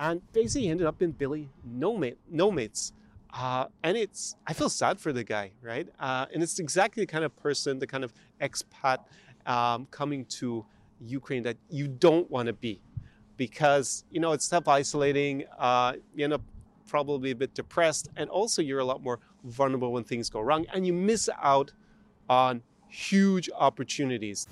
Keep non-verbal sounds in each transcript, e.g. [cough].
and basically ended up in Billy No, Mate, no Mates. Uh, and it's, I feel sad for the guy, right? Uh, and it's exactly the kind of person, the kind of expat um, coming to Ukraine that you don't want to be because, you know, it's self isolating. Uh, you end up probably a bit depressed. And also, you're a lot more vulnerable when things go wrong. And you miss out on huge opportunities.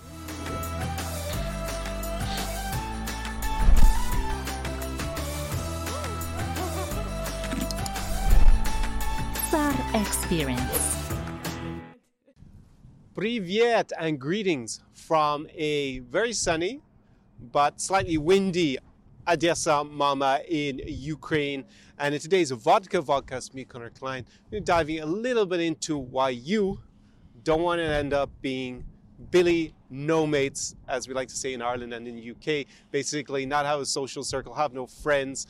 experience. Privyet and greetings from a very sunny but slightly windy Odessa Mama in Ukraine. And in today's Vodka Vodcast, me, Connor Klein, we're diving a little bit into why you don't want to end up being Billy Nomates, as we like to say in Ireland and in the UK. Basically, not have a social circle, have no friends,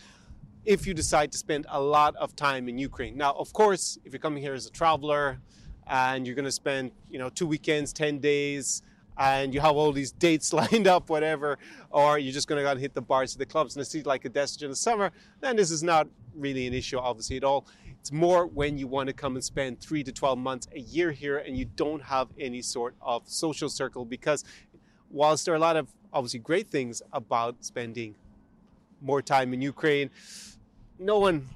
if you decide to spend a lot of time in Ukraine. Now, of course, if you're coming here as a traveler and you're going to spend, you know, two weekends, 10 days, and you have all these [laughs] dates [laughs] lined up, whatever, or you're just going to go and hit the bars, the clubs, and see like a destination in the summer, then this is not really an issue, obviously, at all. It's more when you want to come and spend three to 12 months a year here and you don't have any sort of social circle because whilst there are a lot of obviously great things about spending more time in Ukraine, no one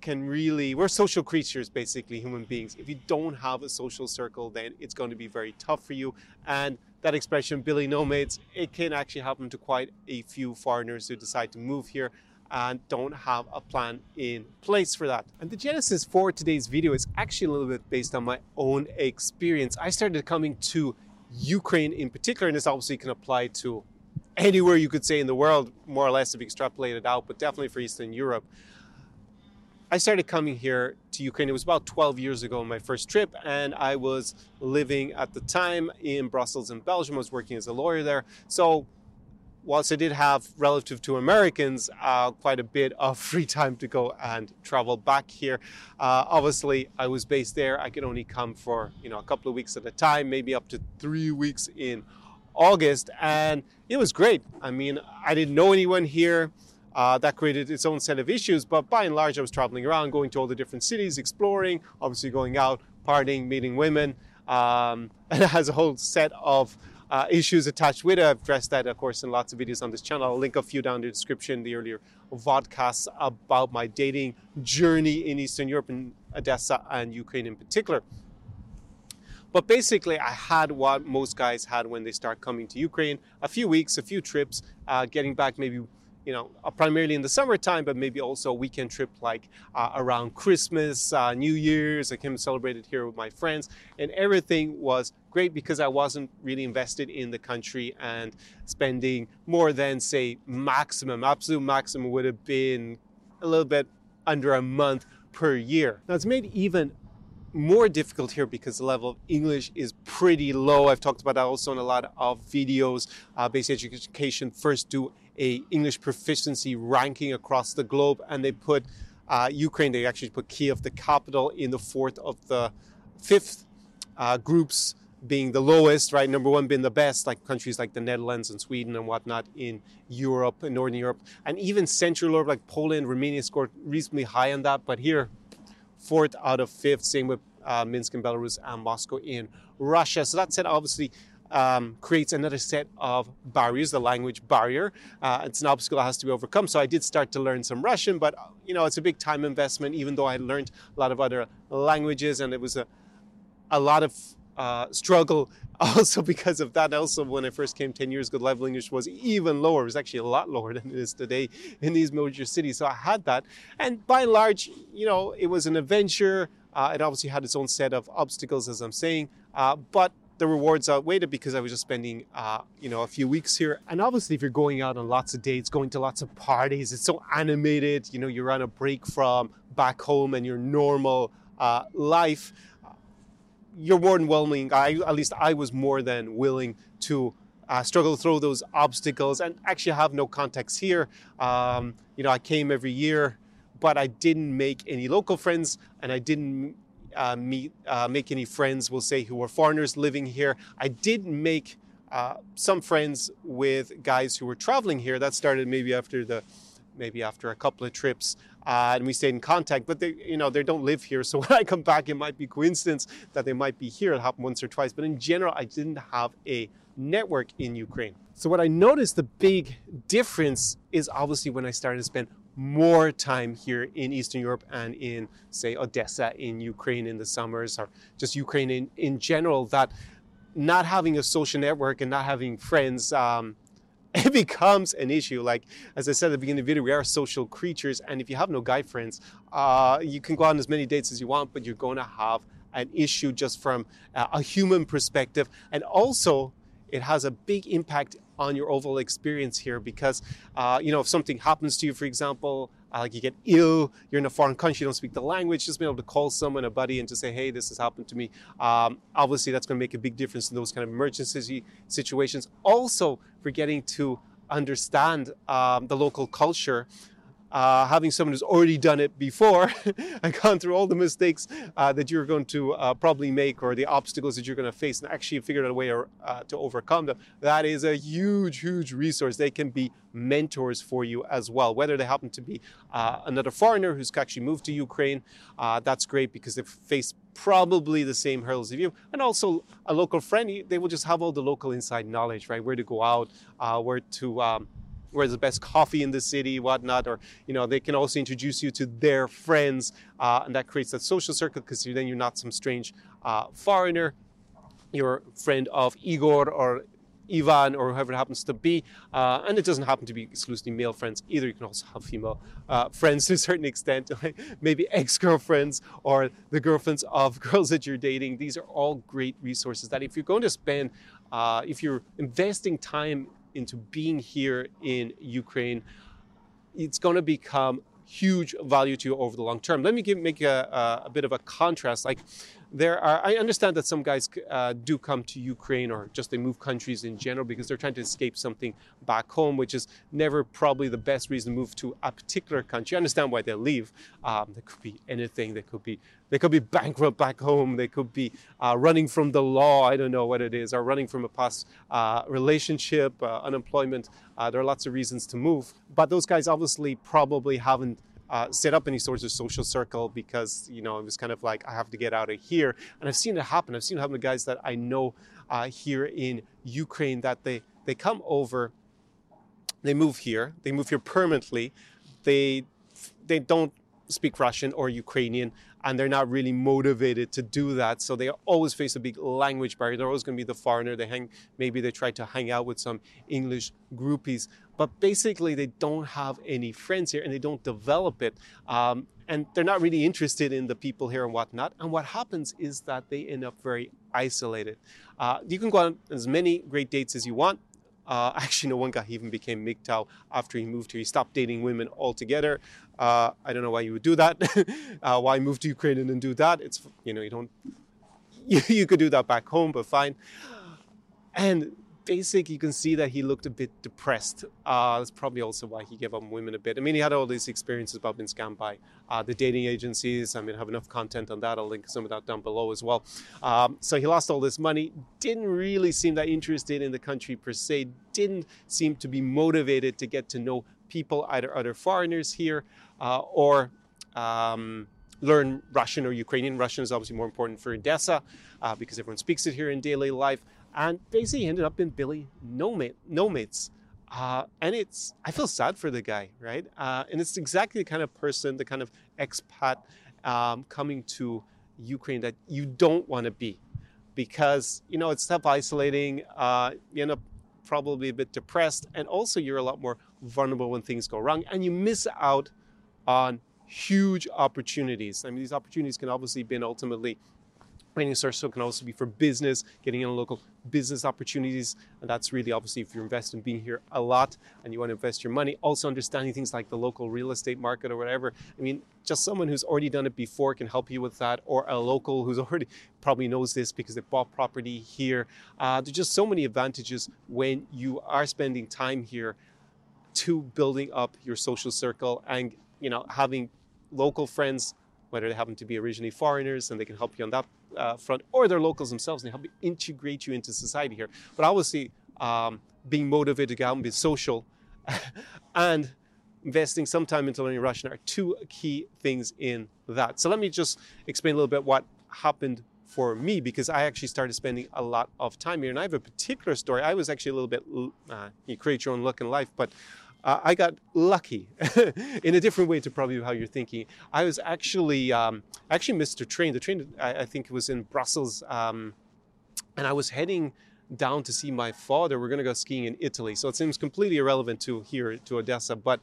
can really we're social creatures basically human beings if you don't have a social circle then it's going to be very tough for you and that expression billy nomates it can actually happen to quite a few foreigners who decide to move here and don't have a plan in place for that. And the genesis for today's video is actually a little bit based on my own experience. I started coming to Ukraine in particular, and this obviously can apply to anywhere you could say in the world, more or less if you extrapolate it out, but definitely for Eastern Europe. I started coming here to Ukraine. It was about 12 years ago my first trip, and I was living at the time in Brussels in Belgium. I was working as a lawyer there. So, whilst I did have, relative to Americans, uh, quite a bit of [laughs] free time to go and travel back here, uh, obviously I was based there. I could only come for you know a couple of weeks at a time, maybe up to three weeks in August, and it was great. I mean, I didn't know anyone here. Uh, that created its own set of issues. But by and large, I was traveling around, going to all the different cities, exploring, obviously going out, partying, meeting women. Um, [laughs] and it has a whole set of uh, issues attached with it. I've addressed that, of course, in lots of videos on this channel. I'll link a few down in the description, the earlier vodcasts about my dating journey in Eastern Europe, in Odessa and Ukraine in particular. But basically, I had what most guys had when they start coming to Ukraine a few weeks, a few trips, uh, getting back maybe you know, uh, primarily in the summertime, but maybe also a weekend trip like uh, around Christmas, uh, New Year's. I came and celebrated here with my friends, and everything was great because I wasn't really invested in the country and spending more than, say, maximum, absolute maximum would have been a little bit under a month per year. Now, it's made even more difficult here because the level of English is pretty low. I've talked about that also in a lot of videos. Uh, basic education first do a English proficiency ranking across the globe, and they put uh, Ukraine. They actually put Kiev, the capital, in the fourth of the fifth uh, groups being the lowest, right? Number one being the best, like countries like the Netherlands and Sweden and whatnot in Europe and Northern Europe. And even Central Europe, like Poland, Romania scored reasonably high on that. But here, fourth out of fifth, same with uh, Minsk in Belarus and Moscow in Russia. So that said, obviously, um, creates another set of barriers, the language barrier. Uh, it's an obstacle that has to be overcome. So I did start to learn some Russian, but you know it's a big time investment. Even though I learned a lot of other languages, and it was a a lot of uh, struggle [laughs] also because of that. Also, when I first came 10 years ago, level English was even lower. It was actually a lot lower [laughs] than it is today in these major cities. So I had that. And by and large, you know, it was an adventure. Uh, it obviously had its own set of obstacles, as I'm saying. Uh, but the rewards outweighed it because I was just spending, uh, you know, a few weeks here. And obviously, if you're going out on lots of dates, going to lots of parties, it's so animated. You know, you're on a break from back home and your normal uh, life. You're more than willing. I, at least I was more than willing to uh, struggle through those obstacles and actually have no context here. Um, you know, I came every year, but I didn't make any local friends, and I didn't uh, meet, uh, make any friends, we'll say, who were foreigners living here. I did make uh, some friends with guys who were traveling here. That started maybe after the maybe after a couple of trips, uh, and we stayed in contact. But they, you know, they don't live here, so [laughs] when I come back, it might be coincidence that they might be here. It happened once or twice, but in general, I didn't have a network in Ukraine. So what I noticed the big difference is obviously when I started to spend more time here in Eastern Europe and in, say, Odessa in Ukraine in the summers, or just Ukraine in, in general, that not having a social network and not having friends, um, [laughs] it becomes an issue. Like, as I said at the beginning of the video, we are social creatures, and if you have no guy friends, uh, you can go on as many dates as you want, but you're going to have an issue just from uh, a human perspective. And also, it has a big impact on your overall experience here because, uh, you know, if something happens to you, for example, like you get ill, you're in a foreign country, you don't speak the language, just being able to call someone, a buddy, and just say, hey, this has happened to me. Um, obviously, that's going to make a big difference in those kind of emergency situations. Also, for getting to understand um, the local culture uh, having someone who's already done it before [laughs] and gone through all the mistakes uh, that you're going to uh, probably make or the obstacles that you're going to face and actually figure out a way or, uh, to overcome them, that is a huge, huge resource. They can be mentors for you as well, whether they happen to be uh, another foreigner who's actually moved to Ukraine. Uh, that's great because they've faced probably the same hurdles as you, and also a local friend. They will just have all the local inside knowledge, right? Where to go out, where to um, where's the best coffee in the city, whatnot, or you know they can also introduce you to their friends, uh, and that creates that social circle because then you're not some strange uh, foreigner. You're a friend of Igor or Ivan or whoever it happens to be. Uh, and it doesn't happen to be exclusively male friends either. You can also have female uh, friends [laughs] to a certain extent, [laughs] maybe ex girlfriends or the girlfriends of [laughs] girls that you're dating. These are all great resources that if you're going to spend, uh, if you're investing time into being here in Ukraine, it's going to become huge value to you over the long term. Let me give, make a, a, a bit of a contrast. Like there are, I understand that some guys uh, do come to Ukraine or just they move countries in general because they're trying to escape something back home, which is never probably the best reason to move to a particular country. I understand why they leave. Um, there could be anything. They could be they could be bankrupt back home. They could be uh, running from the law. I don't know what it is, or running from a past uh, relationship, uh, unemployment. Uh, there are lots of reasons to move, but those guys obviously probably haven't uh, set up any sort of social circle because you know it was kind of like I have to get out of here. And I've seen it happen. I've seen it happen to guys that I know uh, here in Ukraine that they they come over, they move here, they move here permanently, they they don't speak Russian or Ukrainian, and they're not really motivated to do that. So they always face a big language barrier. They're always going to be the foreigner. They hang, maybe they try to hang out with some English groupies, but basically they don't have any friends here and they don't develop it. Um, and they're not really interested in the people here and whatnot. And what happens is that they end up very isolated. Uh, you can go on as many great dates as you want. Uh, [laughs] actually, no one guy even became MGTOW after he moved here. He stopped dating women altogether. Uh, I don't know why you would do that. [laughs] uh, why move to Ukraine and then do that? It's you know you don't [laughs] you, you could do that back home, but fine. And basic, you can see that he looked a bit depressed. Uh, that's probably also why he gave up women a bit. I mean, he had all these experiences about being scammed by uh, the dating agencies. I mean, I have enough content on that. I'll link some of that down below as well. Um, so he lost all this money. Didn't really seem that interested in the country per se. Didn't seem to be motivated to get to know people, either other foreigners here uh, or. Um, learn Russian or Ukrainian. Russian is obviously more important for Odessa uh, because everyone speaks it here in daily life and basically ended up in Billy Nomates. Uh, and it's, I feel sad for the guy, right? Uh, and it's exactly the kind of person, the kind of expat um, coming to Ukraine that you don't want to be because, you know, it's self isolating. Uh, you end up probably a bit depressed. And also, you're a lot more vulnerable when things go wrong. And you miss out on huge opportunities. I mean, these opportunities can obviously be ultimately Source so can also be for business, getting in local business opportunities. And that's really obviously if you're investing being here a lot and you want to invest your money. Also understanding things like the local real estate market or whatever. I mean, just someone who's already done it before can help you with that, or a local who's [laughs] already probably knows this because they bought property here. Uh, there's just so many advantages when you are spending time here to building up your social circle and you know having local friends whether they happen to be originally foreigners and they can help you on that uh, front, or they're locals themselves and they help you integrate you into society here. But obviously, um, being motivated to go out and be social [laughs] and investing some time into learning Russian are two key things in that. So let me just explain a little bit what happened for me because I actually started spending a lot of time here. And I have a particular story. I was actually a little bit, uh, you create your own look in life, but uh, I got lucky [laughs] in a different way to probably how you're thinking. I was actually, um, actually missed a train. The train, I, I think was in Brussels. Um, and I was heading down to see my father. We're going to go skiing in Italy. So it seems completely irrelevant to here, to Odessa. But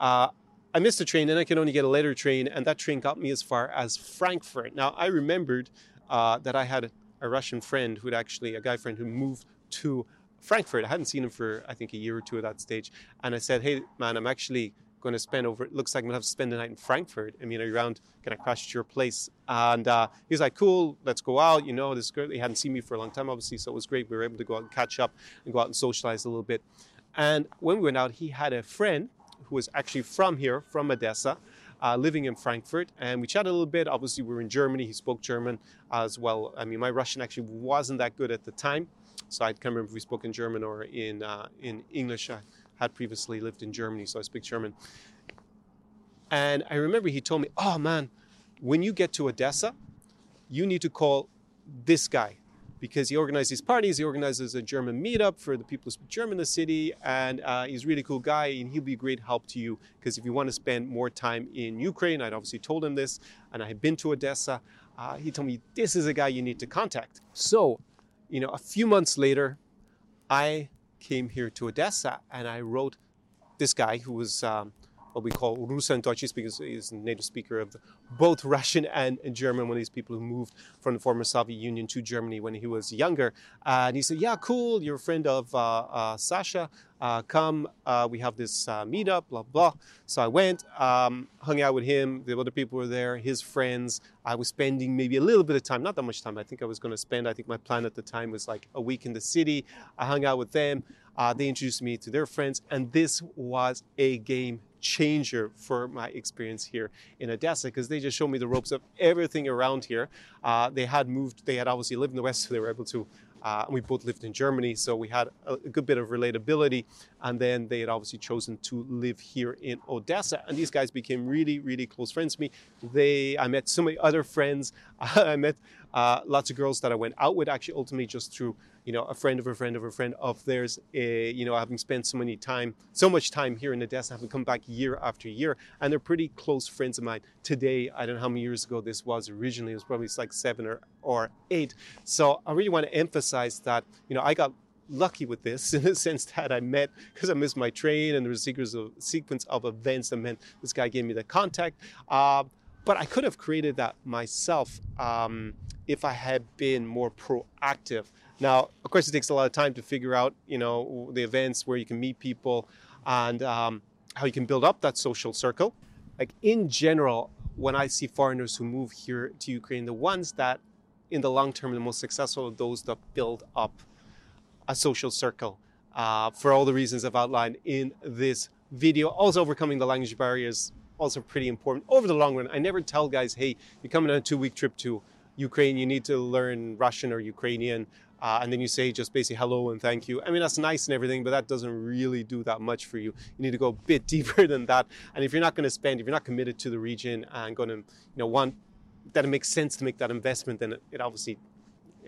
uh, I missed a train and I could only get a later train. And that train got me as far as Frankfurt. Now, I remembered uh, that I had a Russian friend who'd actually, a guy friend who moved to Frankfurt. I hadn't seen him for, I think, a year or two at that stage. And I said, hey, man, I'm actually going to spend over, it looks like I'm going to have to spend the night in Frankfurt. I mean, are you around? Can I crash at your place? And uh, he was like, cool, let's go out. You know, this girl, he hadn't seen me for a long time, obviously, so it was great. We were able to go out and catch up and go out and socialize a little bit. And when we went out, he had a friend who was actually from here, from Odessa, uh, living in Frankfurt, and we chatted a little bit. Obviously, we were in Germany. He spoke German as well. I mean, my Russian actually wasn't that good at the time, so I can't remember if we spoke in German or in uh, in English. I had previously lived in Germany, so I speak German. And I remember he told me, "Oh man, when you get to Odessa, you need to call this guy." because he organizes these parties. He organizes a German meetup for the people who speak German in the city, and uh, he's a really cool guy, and he'll be a great help to you. Because if you want to spend more time in Ukraine, I'd obviously told him this, and I had been to Odessa. Uh, he told me this is a guy you need to contact. So, you know, a few months later, I came here to Odessa, and I wrote this guy who was. Um, what we call Russen Deutsch because he's a native speaker of both Russian and German, one of these people who moved from the former Soviet Union to Germany when he was younger. Uh, and he said, yeah, cool, you're a friend of uh, uh, Sasha, uh, come, uh, we have this uh, meetup, blah, blah. So I went, um, hung out with him, the other people were there, his friends. I was spending maybe a little bit of time, not that much time. I think I was going to spend, I think my plan at the time was like a week in the city. I hung out with them. they introduced me to their friends, and this was a game changer for my experience here in Odessa because they just showed me the ropes of everything around here. Uh, they had moved, they had obviously lived in the West, so they were able to. Uh, we both lived in Germany, so we had a, a, good bit of relatability. And then they had obviously chosen to live here in Odessa, and these guys became really, really close friends to me. They, I met so many other friends. [laughs] I met uh, lots of girls that I went out with, actually, ultimately just through you know, a friend of a friend of a friend of theirs, uh, you know, having spent so many time, so much time here in Odessa, having come back year after year, and they're pretty close friends of mine. Today, I don't know how many years ago this was originally, it was probably like seven or, or eight. So I really want to emphasize that, you know, I got lucky with this [laughs] in the sense that I met because I missed my train and there was a sequence of events that meant this guy gave me the contact. Uh, but I could have created that myself um, if I had been more proactive. Now, of course, it takes a lot of time to figure out, you know, the events where you can meet people and um, how you can build up that social circle. Like in general, when I see foreigners who move here to Ukraine, the ones that in the long term, the most successful are those that build up a social circle uh, for all the reasons I've outlined in this video. Also, overcoming the language barriers also pretty important over the long run. I never tell guys, hey, you're coming on a two week trip to Ukraine, you need to learn Russian or Ukrainian uh, and then you say just basically hello and thank you. I mean, that's nice and everything, but that doesn't really do that much for you. You need to go a bit [laughs] deeper than that. And if you're not going to spend, if you're not committed to the region and going to, you know, want that it makes sense to make that investment, then it, it obviously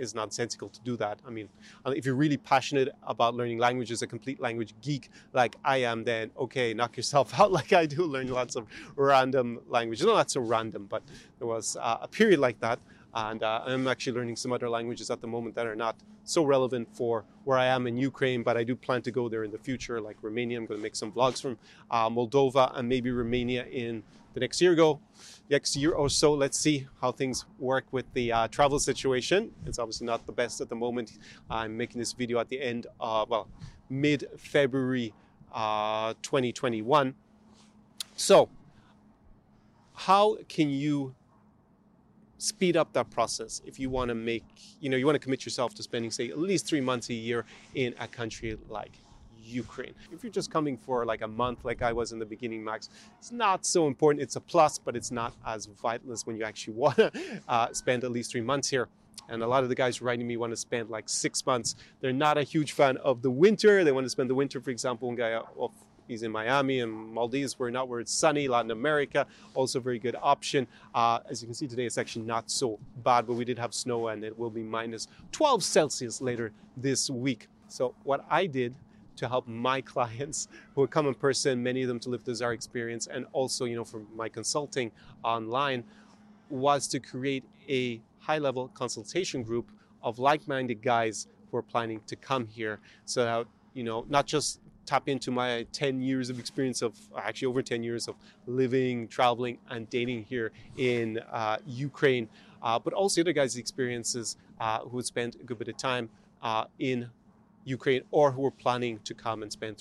is nonsensical to do that. I mean, uh, if you're really passionate about learning languages, a complete language geek like I am, then okay, knock yourself [laughs] out like I do, learn lots of random languages. Not so random, but there was uh, a period like that. And uh, I'm actually learning some other languages at the moment that are not so relevant for where I am in Ukraine, but I do plan to go there in the future, like Romania. I'm going to make some vlogs from uh, Moldova and maybe Romania in the next year ago, next year or so. Let's see how things work with the uh, travel situation. It's obviously not the best at the moment. I'm making this video at the end, well, mid February uh, 2021. So, how can you speed up that process if you want to make you know you want to commit yourself to spending say at least three months a year in a country like Ukraine. If you're just coming for like a month, like I was in the beginning, Max, it's not so important. It's a plus, but it's not as vital as when you actually [laughs] want to uh, spend at least three months here. And a lot of the guys writing me want to spend like six months. They're not a huge fan of the winter. They want to spend the winter, for example, one guy off He's in Miami and Maldives, where not where it's sunny. Latin America, also a very good option. Uh, as you can see today, it's actually not so bad, but we did have snow and it will be minus 12 Celsius later this week. So what I did to help my [laughs] clients who come in person, many of them to live the Czar experience, and also, you know, for my consulting online, was to create a high-level consultation group of like-minded guys who are planning to come here so that you know not just tap into my 10 years of experience of actually over 10 years of living traveling and dating here in uh, ukraine. Uh, but also other guys experiences uh, who have spent a good bit of time uh, in ukraine or who are planning to come and spend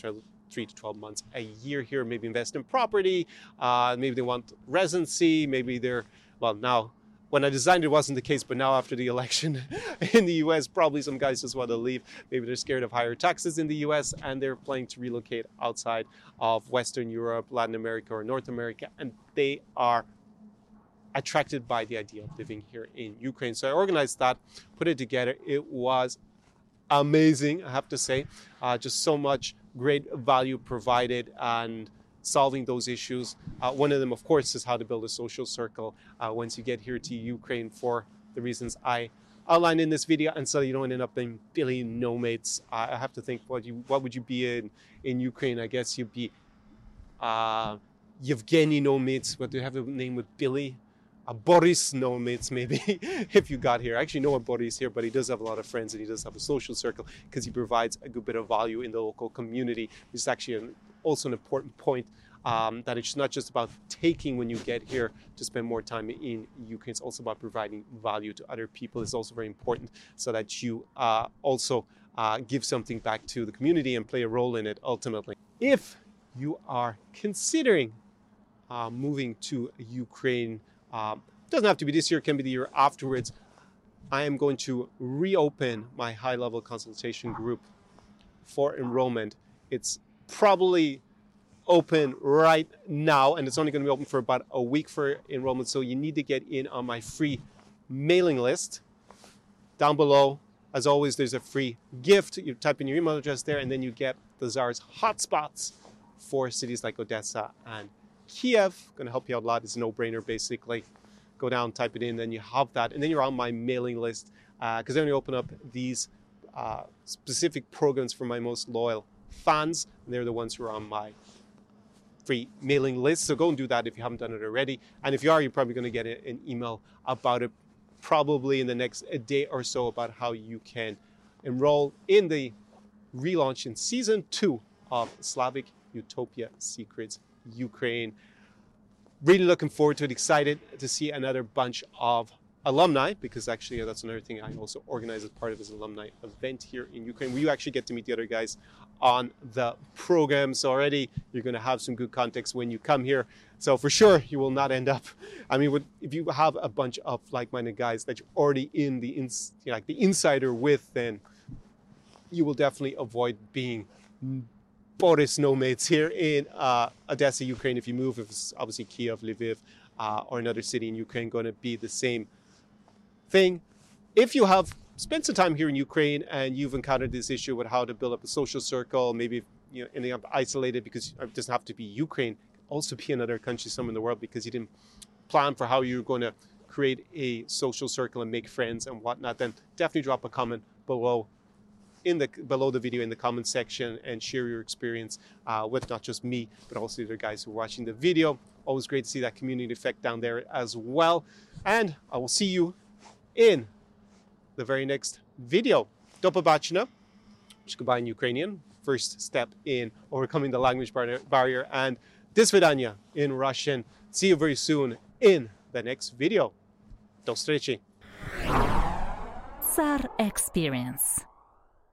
three to 12 months a year here maybe invest in property uh, maybe they want residency maybe they're well now when I designed it wasn't the case, but now after the election [laughs] in the US, probably some guys just want to leave. Maybe they're scared of higher taxes in the US and they're planning to relocate outside of Western Europe, Latin America, or North America, and they are attracted by the idea of living here in Ukraine. So I organized that, put it together. It was amazing, I have to say. Uh, just so much great value provided and solving those issues. Uh, one of them, of course, is how to build a social circle uh, once you get here to Ukraine for the reasons I outlined in this video, and so you don't end up being Billy no mates. I have to think what you what would you be in in Ukraine? I guess you'd be uh, Yevgeny no mates. What do you have a name with Billy? Uh, Boris no mates maybe [laughs] if you got here. I actually know a Boris here, but he does have a lot of friends and he does have a social circle because he provides a good bit of value in the local community. It's actually an also an important point um, that it's not just about taking when you get here to spend more time in Ukraine. It's also about providing value to other people. It's also very important so that you uh, also uh, give something back to the community and play a role in it ultimately. If you are considering uh, moving to Ukraine, um, doesn't have to be this year, it can be the year afterwards. I am going to reopen my high level consultation group for enrollment. It's probably open right now, and it's only going to be open for about a week for enrollment. So you need to get in on my free mailing list. Down below, as always, there's a free gift. You type in your email address there, and then you get the Czar's hotspots for cities like Odessa and Kiev. Going to help you out a lot. It's a no-brainer, basically. Go down, type it in, then you have that, and then you're on my mailing list because uh, then you open up these uh, specific programs for my most loyal fans. And they're the ones who are on my free mailing list. So go and do that if you haven't done it already. And if you are, you're probably going to get an email about it probably in the next day or so about how you can enroll in the relaunch in season two of Slavic Utopia Secrets Ukraine. Really looking forward to it. Excited to see another bunch of alumni, because actually that's another thing I also organize as part of this alumni event here in Ukraine, where you actually get to meet the other guys on the program. So already you're going to have some good context when you come here. So for sure you will not end up. I mean, if you have a bunch of like-minded guys that you're already in the you know, like the insider with, then you will definitely avoid being Boris no mates here in uh, Odessa, Ukraine. If you move, if it's obviously Kiev, Lviv, uh, or another city in Ukraine, going to be the same thing. If you have spent some time here in Ukraine and you've encountered this issue with how to build up a social circle, maybe you know ending up isolated because it doesn't have to be Ukraine, also be another country somewhere in the world because you didn't plan for how you're going to create a social circle and make friends and whatnot, then definitely drop a comment below in the below the video in the comment section and share your experience uh, with not just me but also the guys who are watching the video always great to see that community effect down there as well and i will see you in the very next video. Do pobacina, goodbye in Ukrainian, first step in overcoming the language bar- barrier, and disvidanya in Russian. See you very soon in the next video. До встречи! Czar Experience